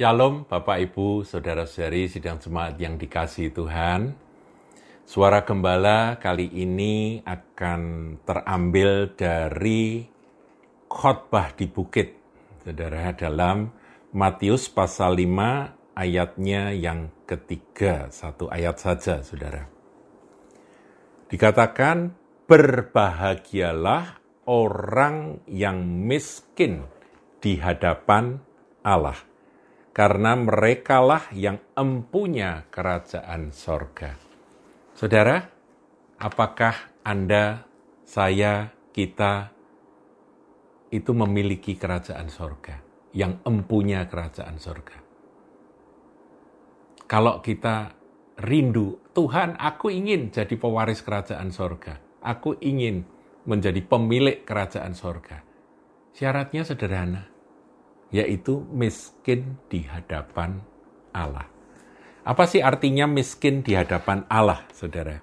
Shalom Bapak Ibu, Saudara-saudari sidang jemaat yang dikasih Tuhan. Suara gembala kali ini akan terambil dari khotbah di bukit. Saudara dalam Matius pasal 5 ayatnya yang ketiga, satu ayat saja Saudara. Dikatakan berbahagialah orang yang miskin di hadapan Allah karena merekalah yang empunya kerajaan sorga. Saudara, apakah Anda, saya, kita itu memiliki kerajaan sorga, yang empunya kerajaan sorga? Kalau kita rindu, Tuhan aku ingin jadi pewaris kerajaan sorga, aku ingin menjadi pemilik kerajaan sorga. Syaratnya sederhana, yaitu miskin di hadapan Allah. Apa sih artinya miskin di hadapan Allah, saudara?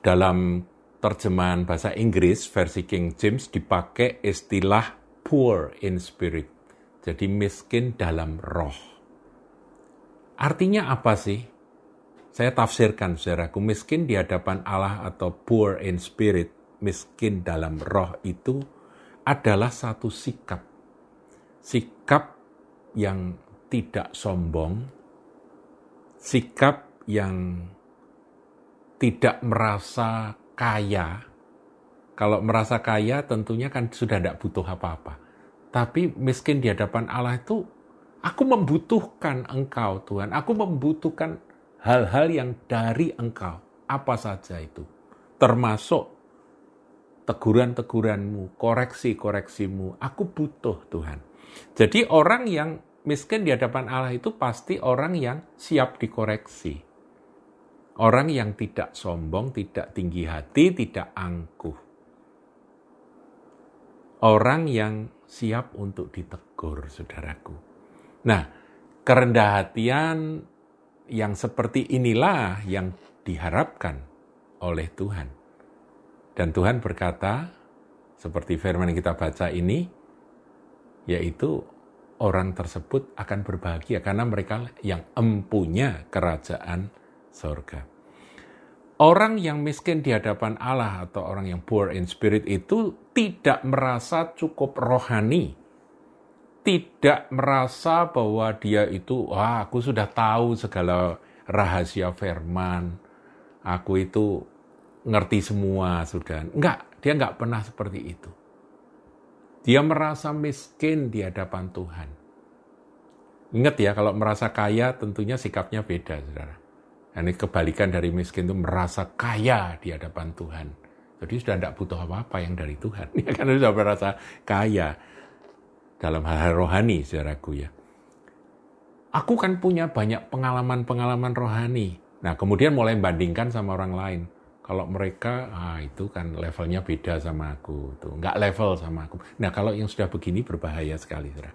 Dalam terjemahan bahasa Inggris versi King James dipakai istilah poor in spirit. Jadi miskin dalam roh. Artinya apa sih? Saya tafsirkan, saudaraku, miskin di hadapan Allah atau poor in spirit, miskin dalam roh itu adalah satu sikap sikap yang tidak sombong, sikap yang tidak merasa kaya. Kalau merasa kaya tentunya kan sudah tidak butuh apa-apa. Tapi miskin di hadapan Allah itu, aku membutuhkan engkau Tuhan. Aku membutuhkan hal-hal yang dari engkau. Apa saja itu. Termasuk teguran-teguranmu, koreksi-koreksimu. Aku butuh Tuhan. Jadi orang yang miskin di hadapan Allah itu pasti orang yang siap dikoreksi. Orang yang tidak sombong, tidak tinggi hati, tidak angkuh. Orang yang siap untuk ditegur, saudaraku. Nah, kerendah hatian yang seperti inilah yang diharapkan oleh Tuhan. Dan Tuhan berkata, seperti firman yang kita baca ini, yaitu orang tersebut akan berbahagia karena mereka yang empunya kerajaan sorga. Orang yang miskin di hadapan Allah atau orang yang poor in spirit itu tidak merasa cukup rohani. Tidak merasa bahwa dia itu, wah aku sudah tahu segala rahasia firman. Aku itu ngerti semua sudah. Enggak, dia enggak pernah seperti itu. Dia merasa miskin di hadapan Tuhan. Ingat ya, kalau merasa kaya tentunya sikapnya beda, saudara. Ini kebalikan dari miskin itu merasa kaya di hadapan Tuhan. Jadi sudah tidak butuh apa-apa yang dari Tuhan. Ya kan sudah merasa kaya dalam hal-hal rohani, saudaraku ya. Aku kan punya banyak pengalaman-pengalaman rohani. Nah, kemudian mulai bandingkan sama orang lain. Kalau mereka, ah, itu kan levelnya beda sama aku, tuh nggak level sama aku. Nah kalau yang sudah begini berbahaya sekali, saudara.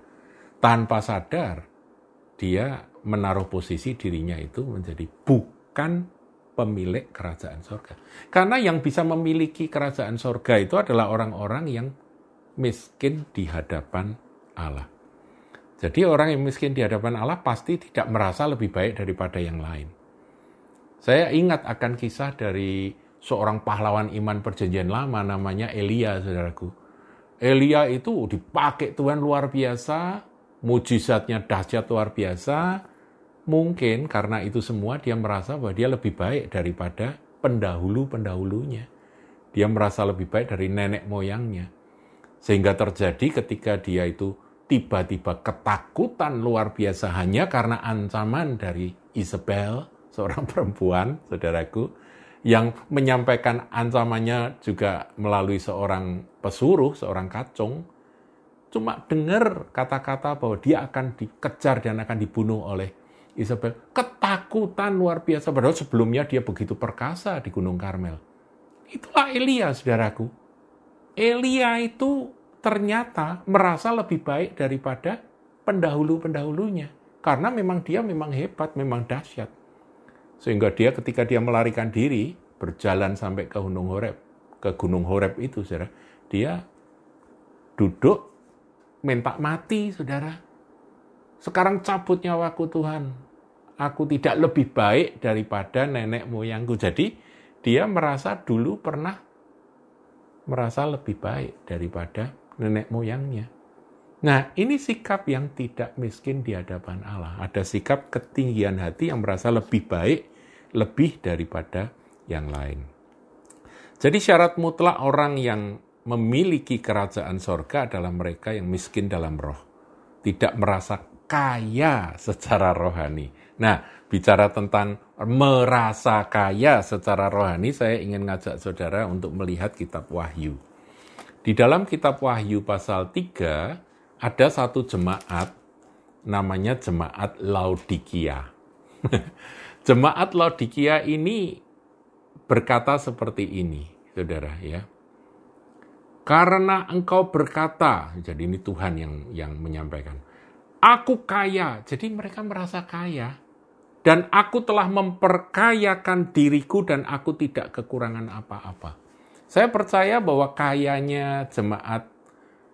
Tanpa sadar, dia menaruh posisi dirinya itu menjadi bukan pemilik kerajaan sorga. Karena yang bisa memiliki kerajaan sorga itu adalah orang-orang yang miskin di hadapan Allah. Jadi orang yang miskin di hadapan Allah pasti tidak merasa lebih baik daripada yang lain. Saya ingat akan kisah dari seorang pahlawan iman perjanjian lama namanya Elia, saudaraku. Elia itu dipakai Tuhan luar biasa, mujizatnya dahsyat luar biasa. Mungkin karena itu semua dia merasa bahwa dia lebih baik daripada pendahulu-pendahulunya. Dia merasa lebih baik dari nenek moyangnya. Sehingga terjadi ketika dia itu tiba-tiba ketakutan luar biasa hanya karena ancaman dari Isabel, seorang perempuan, saudaraku, yang menyampaikan ancamannya juga melalui seorang pesuruh, seorang kacung, cuma dengar kata-kata bahwa dia akan dikejar dan akan dibunuh oleh Isabel. Ketakutan luar biasa, padahal sebelumnya dia begitu perkasa di Gunung Karmel. Itulah Elia, saudaraku. Elia itu ternyata merasa lebih baik daripada pendahulu-pendahulunya. Karena memang dia memang hebat, memang dahsyat. Sehingga dia ketika dia melarikan diri, berjalan sampai ke Gunung Horeb, ke Gunung Horeb itu, saudara, dia duduk minta mati, saudara. sekarang cabut nyawaku Tuhan. Aku tidak lebih baik daripada nenek moyangku. Jadi dia merasa dulu pernah merasa lebih baik daripada nenek moyangnya. Nah, ini sikap yang tidak miskin di hadapan Allah. Ada sikap ketinggian hati yang merasa lebih baik, lebih daripada yang lain. Jadi syarat mutlak orang yang memiliki kerajaan sorga adalah mereka yang miskin dalam roh. Tidak merasa kaya secara rohani. Nah, bicara tentang merasa kaya secara rohani, saya ingin ngajak saudara untuk melihat kitab Wahyu. Di dalam kitab Wahyu pasal 3, ada satu jemaat namanya jemaat Laodikia. jemaat Laodikia ini berkata seperti ini, saudara ya. Karena engkau berkata, jadi ini Tuhan yang yang menyampaikan, aku kaya, jadi mereka merasa kaya. Dan aku telah memperkayakan diriku dan aku tidak kekurangan apa-apa. Saya percaya bahwa kayanya jemaat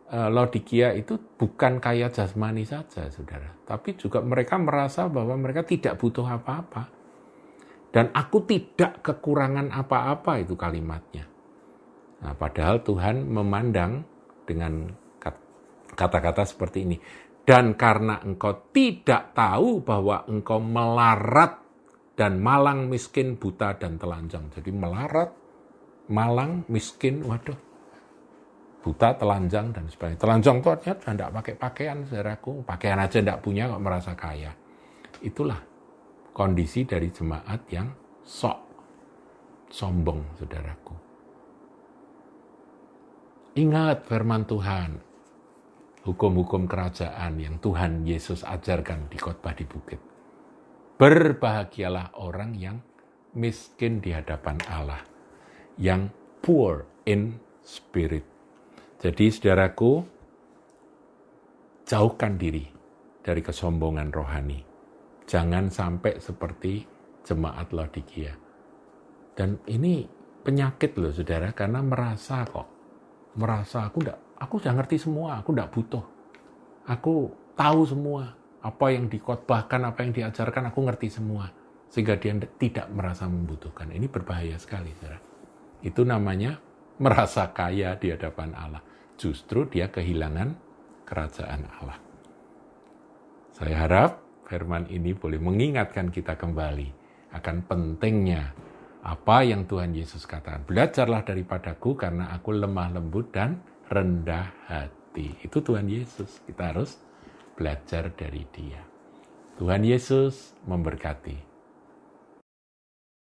Eh, Laodikia itu bukan kaya jasmani saja, saudara, tapi juga mereka merasa bahwa mereka tidak butuh apa-apa. Dan aku tidak kekurangan apa-apa itu kalimatnya. Nah, padahal Tuhan memandang dengan kata-kata seperti ini. Dan karena engkau tidak tahu bahwa engkau melarat dan malang miskin, buta dan telanjang. Jadi melarat, malang, miskin, waduh, buta, telanjang, dan sebagainya. Telanjang itu artinya tidak pakai pakaian, saudaraku. Pakaian aja tidak punya kok merasa kaya. Itulah kondisi dari jemaat yang sok, sombong, saudaraku. Ingat firman Tuhan, hukum-hukum kerajaan yang Tuhan Yesus ajarkan di khotbah di bukit. Berbahagialah orang yang miskin di hadapan Allah, yang poor in spirit jadi saudaraku, jauhkan diri dari kesombongan rohani. Jangan sampai seperti jemaat Laodikia. Dan ini penyakit loh saudara, karena merasa kok. Merasa aku enggak, aku sudah ngerti semua, aku enggak butuh. Aku tahu semua, apa yang dikotbahkan, apa yang diajarkan, aku ngerti semua. Sehingga dia tidak merasa membutuhkan. Ini berbahaya sekali, saudara. Itu namanya merasa kaya di hadapan Allah. Justru dia kehilangan kerajaan Allah. Saya harap firman ini boleh mengingatkan kita kembali akan pentingnya apa yang Tuhan Yesus katakan. Belajarlah daripadaku karena aku lemah lembut dan rendah hati. Itu Tuhan Yesus. Kita harus belajar dari dia. Tuhan Yesus memberkati.